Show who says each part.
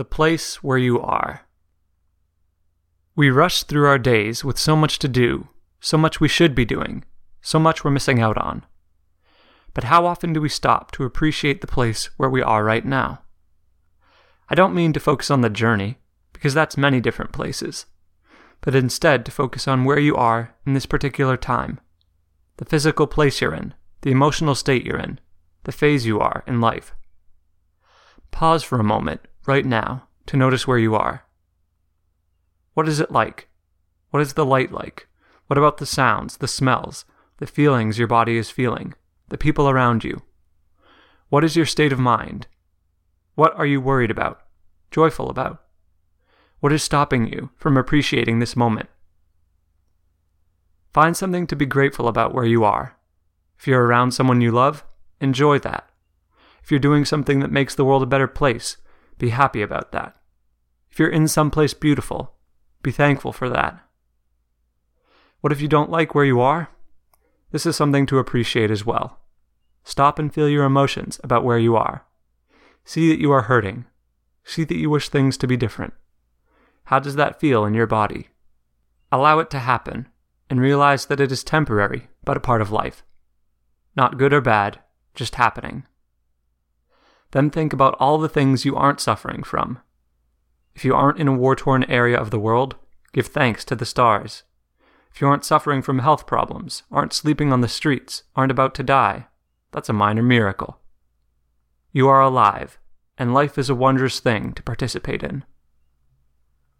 Speaker 1: The place where you are. We rush through our days with so much to do, so much we should be doing, so much we're missing out on. But how often do we stop to appreciate the place where we are right now? I don't mean to focus on the journey, because that's many different places, but instead to focus on where you are in this particular time, the physical place you're in, the emotional state you're in, the phase you are in life. Pause for a moment, right now, to notice where you are. What is it like? What is the light like? What about the sounds, the smells, the feelings your body is feeling, the people around you? What is your state of mind? What are you worried about, joyful about? What is stopping you from appreciating this moment? Find something to be grateful about where you are. If you're around someone you love, enjoy that. If you're doing something that makes the world a better place, be happy about that. If you're in some place beautiful, be thankful for that. What if you don't like where you are? This is something to appreciate as well. Stop and feel your emotions about where you are. See that you are hurting. See that you wish things to be different. How does that feel in your body? Allow it to happen and realize that it is temporary but a part of life. Not good or bad, just happening. Then think about all the things you aren't suffering from. If you aren't in a war torn area of the world, give thanks to the stars. If you aren't suffering from health problems, aren't sleeping on the streets, aren't about to die, that's a minor miracle. You are alive, and life is a wondrous thing to participate in.